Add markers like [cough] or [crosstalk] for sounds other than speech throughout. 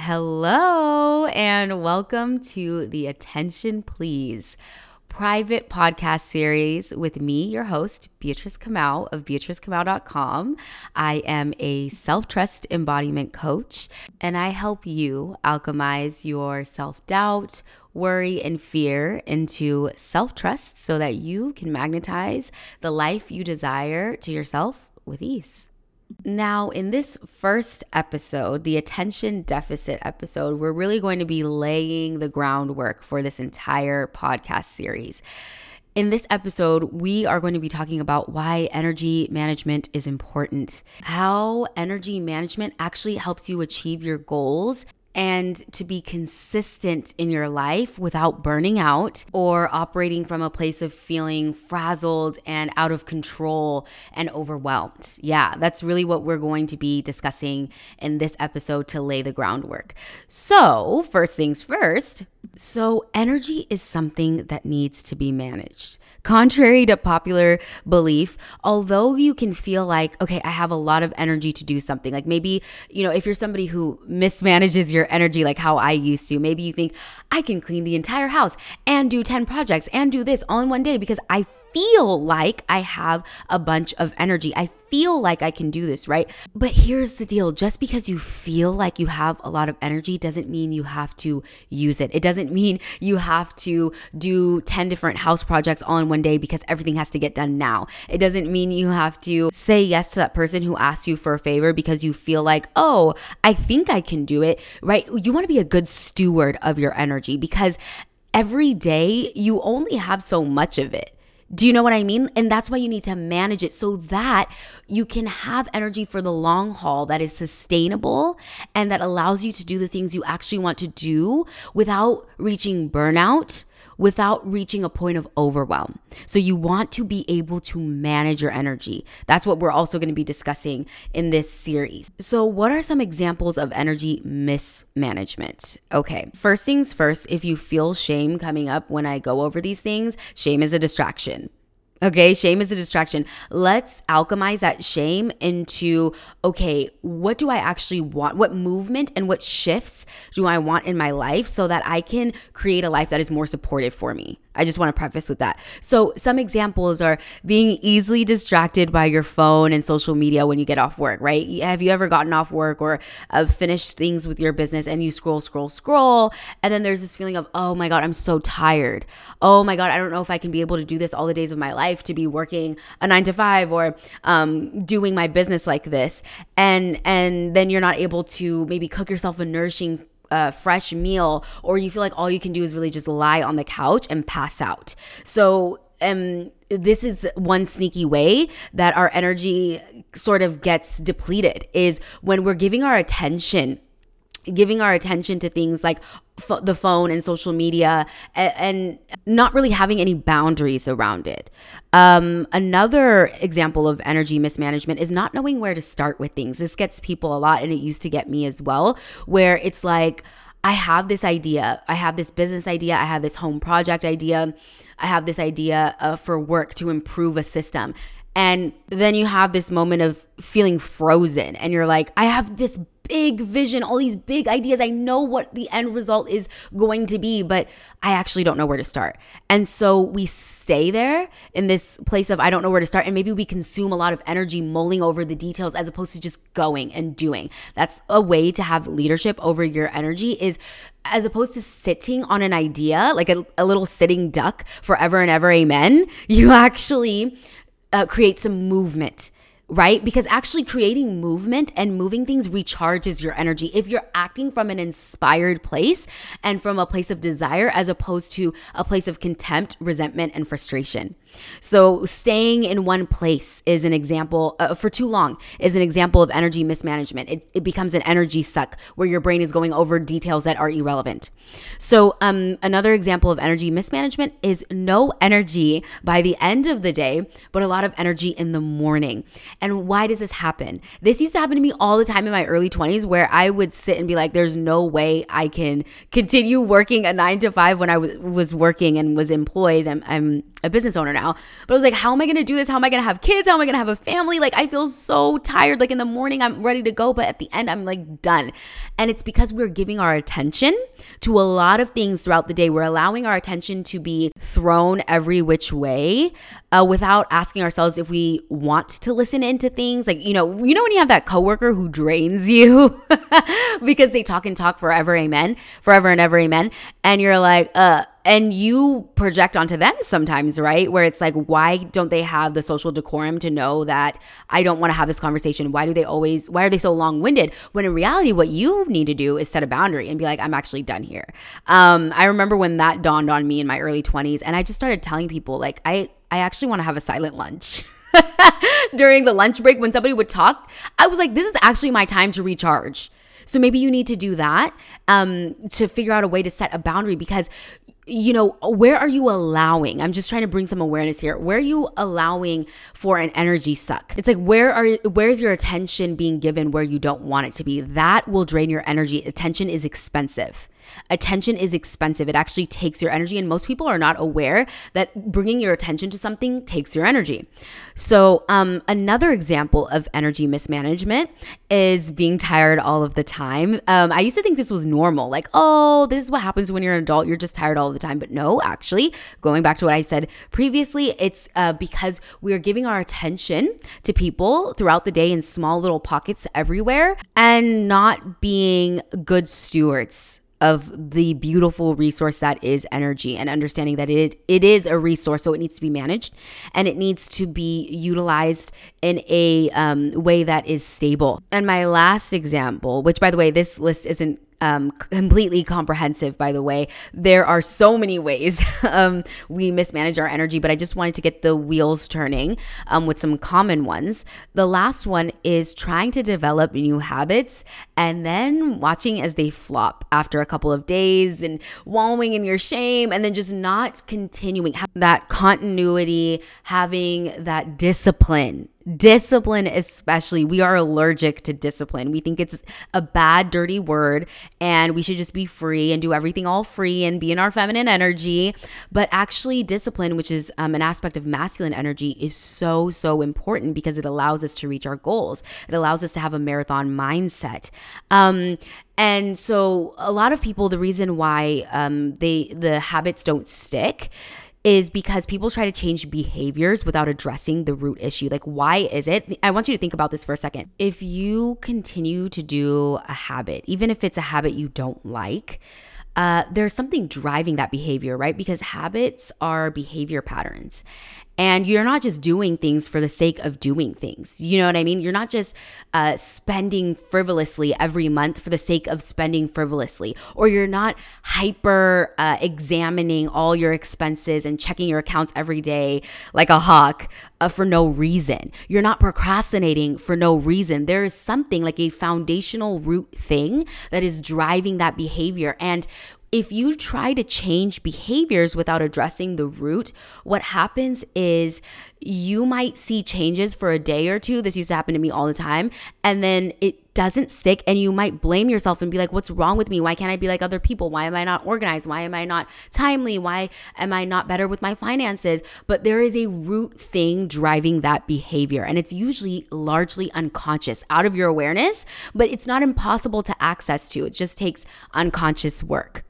Hello, and welcome to the Attention Please private podcast series with me, your host, Beatrice Kamau of beatricekamau.com. I am a self trust embodiment coach, and I help you alchemize your self doubt, worry, and fear into self trust so that you can magnetize the life you desire to yourself with ease. Now, in this first episode, the attention deficit episode, we're really going to be laying the groundwork for this entire podcast series. In this episode, we are going to be talking about why energy management is important, how energy management actually helps you achieve your goals, and to be consistent in your life without burning out or operating from a place of feeling frazzled and out of control and overwhelmed. Yeah, that's really what we're going to be discussing in this episode to lay the groundwork. So, first things first, so, energy is something that needs to be managed. Contrary to popular belief, although you can feel like, okay, I have a lot of energy to do something, like maybe, you know, if you're somebody who mismanages your energy like how I used to, maybe you think, I can clean the entire house and do 10 projects and do this all in one day because I feel like I have a bunch of energy. I feel like I can do this, right? But here's the deal just because you feel like you have a lot of energy doesn't mean you have to use it. It doesn't mean you have to do 10 different house projects all in one day because everything has to get done now. It doesn't mean you have to say yes to that person who asks you for a favor because you feel like, oh, I think I can do it, right? You want to be a good steward of your energy because every day you only have so much of it. Do you know what I mean? And that's why you need to manage it so that you can have energy for the long haul that is sustainable and that allows you to do the things you actually want to do without reaching burnout without reaching a point of overwhelm. So you want to be able to manage your energy. That's what we're also going to be discussing in this series. So, what are some examples of energy mismanagement? Okay, first things first, if you feel shame coming up when I go over these things, shame is a distraction. Okay, shame is a distraction. Let's alchemize that shame into okay, what do I actually want? What movement and what shifts do I want in my life so that I can create a life that is more supportive for me? I just want to preface with that. So, some examples are being easily distracted by your phone and social media when you get off work, right? Have you ever gotten off work or uh, finished things with your business and you scroll, scroll, scroll? And then there's this feeling of, oh my God, I'm so tired. Oh my God, I don't know if I can be able to do this all the days of my life to be working a nine to five or um, doing my business like this. And, and then you're not able to maybe cook yourself a nourishing a fresh meal or you feel like all you can do is really just lie on the couch and pass out. So, um this is one sneaky way that our energy sort of gets depleted is when we're giving our attention giving our attention to things like f- the phone and social media and, and, not really having any boundaries around it. Um, another example of energy mismanagement is not knowing where to start with things. This gets people a lot, and it used to get me as well, where it's like, I have this idea, I have this business idea, I have this home project idea, I have this idea uh, for work to improve a system. And then you have this moment of feeling frozen, and you're like, I have this big vision, all these big ideas. I know what the end result is going to be, but I actually don't know where to start. And so we stay there in this place of I don't know where to start. And maybe we consume a lot of energy mulling over the details as opposed to just going and doing. That's a way to have leadership over your energy is as opposed to sitting on an idea, like a, a little sitting duck forever and ever, amen, you [laughs] actually uh, create some movement right? Because actually creating movement and moving things recharges your energy. If you're acting from an inspired place and from a place of desire as opposed to a place of contempt, resentment, and frustration. So, staying in one place is an example uh, for too long is an example of energy mismanagement. It, it becomes an energy suck where your brain is going over details that are irrelevant. So, um, another example of energy mismanagement is no energy by the end of the day, but a lot of energy in the morning. And why does this happen? This used to happen to me all the time in my early 20s where I would sit and be like, there's no way I can continue working a nine to five when I w- was working and was employed. I'm, I'm a business owner now. But I was like, how am I going to do this? How am I going to have kids? How am I going to have a family? Like, I feel so tired. Like, in the morning, I'm ready to go. But at the end, I'm like done. And it's because we're giving our attention to a lot of things throughout the day. We're allowing our attention to be thrown every which way uh, without asking ourselves if we want to listen into things. Like, you know, you know when you have that coworker who drains you [laughs] because they talk and talk forever, amen, forever and ever, amen. And you're like, uh, and you project onto them sometimes, right? Where it's like, why don't they have the social decorum to know that I don't want to have this conversation? Why do they always, why are they so long winded? When in reality, what you need to do is set a boundary and be like, I'm actually done here. Um, I remember when that dawned on me in my early 20s, and I just started telling people, like, I, I actually want to have a silent lunch. [laughs] [laughs] During the lunch break, when somebody would talk, I was like, this is actually my time to recharge. So maybe you need to do that um, to figure out a way to set a boundary because you know, where are you allowing? I'm just trying to bring some awareness here. Where are you allowing for an energy suck? It's like where are where's your attention being given where you don't want it to be? That will drain your energy. Attention is expensive. Attention is expensive. It actually takes your energy, and most people are not aware that bringing your attention to something takes your energy. So, um, another example of energy mismanagement is being tired all of the time. Um, I used to think this was normal, like, oh, this is what happens when you're an adult, you're just tired all the time. But no, actually, going back to what I said previously, it's uh, because we're giving our attention to people throughout the day in small little pockets everywhere and not being good stewards of the beautiful resource that is energy and understanding that it it is a resource so it needs to be managed and it needs to be utilized in a um, way that is stable. And my last example which by the way this list isn't um, completely comprehensive, by the way. There are so many ways [laughs] um, we mismanage our energy, but I just wanted to get the wheels turning um, with some common ones. The last one is trying to develop new habits and then watching as they flop after a couple of days and wallowing in your shame and then just not continuing that continuity, having that discipline Discipline, especially, we are allergic to discipline. We think it's a bad, dirty word, and we should just be free and do everything all free and be in our feminine energy. But actually, discipline, which is um, an aspect of masculine energy, is so, so important because it allows us to reach our goals. It allows us to have a marathon mindset. Um, and so, a lot of people, the reason why um, they the habits don't stick is because people try to change behaviors without addressing the root issue. Like, why is it? I want you to think about this for a second. If you continue to do a habit, even if it's a habit you don't like, uh, there's something driving that behavior, right? Because habits are behavior patterns. And you're not just doing things for the sake of doing things. You know what I mean? You're not just uh, spending frivolously every month for the sake of spending frivolously, or you're not hyper uh, examining all your expenses and checking your accounts every day like a hawk uh, for no reason. You're not procrastinating for no reason. There is something like a foundational root thing that is driving that behavior. And if you try to change behaviors without addressing the root, what happens is you might see changes for a day or two. This used to happen to me all the time. And then it doesn't stick, and you might blame yourself and be like, What's wrong with me? Why can't I be like other people? Why am I not organized? Why am I not timely? Why am I not better with my finances? But there is a root thing driving that behavior, and it's usually largely unconscious out of your awareness, but it's not impossible to access to. It just takes unconscious work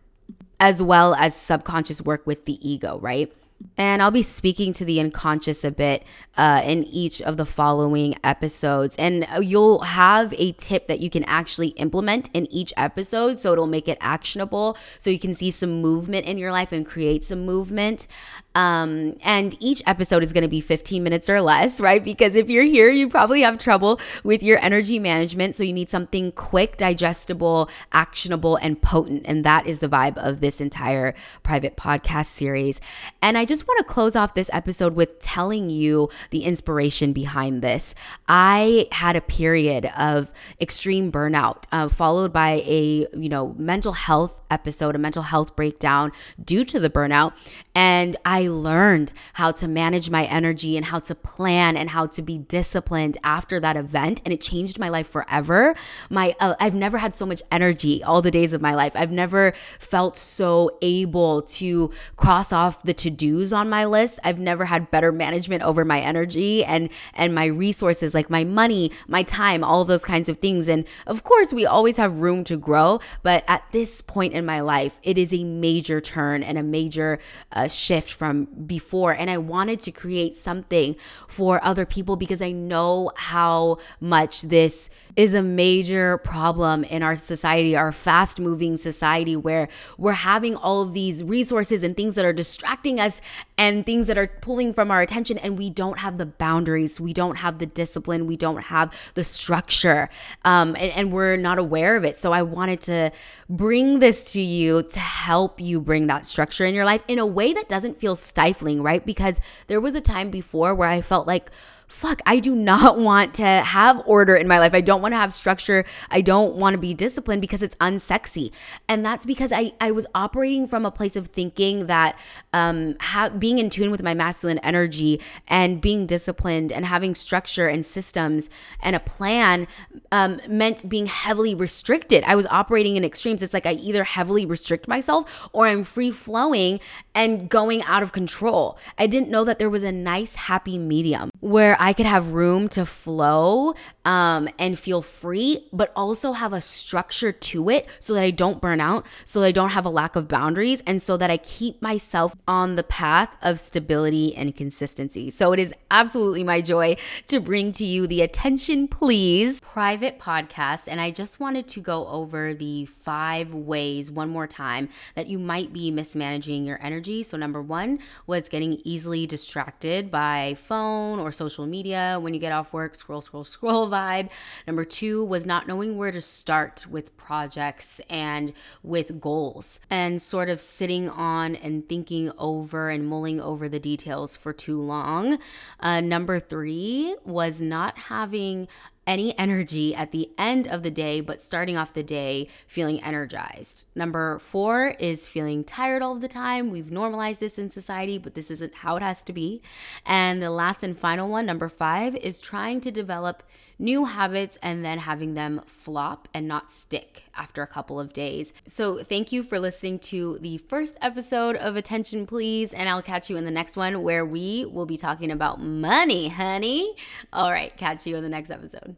as well as subconscious work with the ego, right? And I'll be speaking to the unconscious a bit uh, in each of the following episodes. And you'll have a tip that you can actually implement in each episode. So it'll make it actionable. So you can see some movement in your life and create some movement. Um, and each episode is going to be 15 minutes or less, right? Because if you're here, you probably have trouble with your energy management. So you need something quick, digestible, actionable, and potent. And that is the vibe of this entire private podcast series. And I just want to close off this episode with telling you the inspiration behind this. I had a period of extreme burnout, uh, followed by a you know mental health episode, a mental health breakdown due to the burnout. And I learned how to manage my energy and how to plan and how to be disciplined after that event. And it changed my life forever. My, uh, I've never had so much energy all the days of my life. I've never felt so able to cross off the to dos on my list. I've never had better management over my energy and, and my resources, like my money, my time, all those kinds of things. And of course, we always have room to grow. But at this point in my life, it is a major turn and a major uh, shift from before. And I wanted to create something for other people because I know how much this is a major problem in our society, our fast moving society, where we're having all of these resources and things that are distracting us and things that are pulling from our attention. And we don't have the boundaries, we don't have the discipline, we don't have the structure, um, and, and we're not aware of it. So I wanted to bring this to you to help you bring that structure in your life in a way that doesn't feel stifling, right? Because there was a time before where I felt like, fuck, I do not [laughs] want to have order in my life. I don't want to have structure. I don't want to be disciplined because it's unsexy. And that's because I, I was operating from a place of thinking that um, ha- being in tune with my masculine energy and being disciplined and having structure and systems and a plan um, meant being heavily restricted. I was operating in extremes. It's like I either heavily restrict myself or I'm free flowing and going out of control. I didn't know that there was a nice, happy medium where I could have room to flow um, and feel free, but also have a structure to it so that I don't burn out, so that I don't have a lack of boundaries, and so that I keep myself on the path of stability and consistency. So it is absolutely my joy to bring to you the Attention Please private podcast. And I just wanted to go over the five ways one more time that you might be mismanaging your energy. So, number one was getting easily distracted by phone or social media when you get off work, scroll, scroll, scroll vibe. Number two was not knowing where to start with projects and with goals and sort of sitting on and thinking over and mulling over the details for too long. Uh, number three was not having any energy at the end of the day, but starting off the day feeling energized. Number four is feeling tired all the time. We've normalized this in society, but this isn't how it has to be. And the last and final one, number five, is trying to develop new habits and then having them flop and not stick after a couple of days. So, thank you for listening to the first episode of Attention Please, and I'll catch you in the next one where we will be talking about money, honey. All right, catch you in the next episode.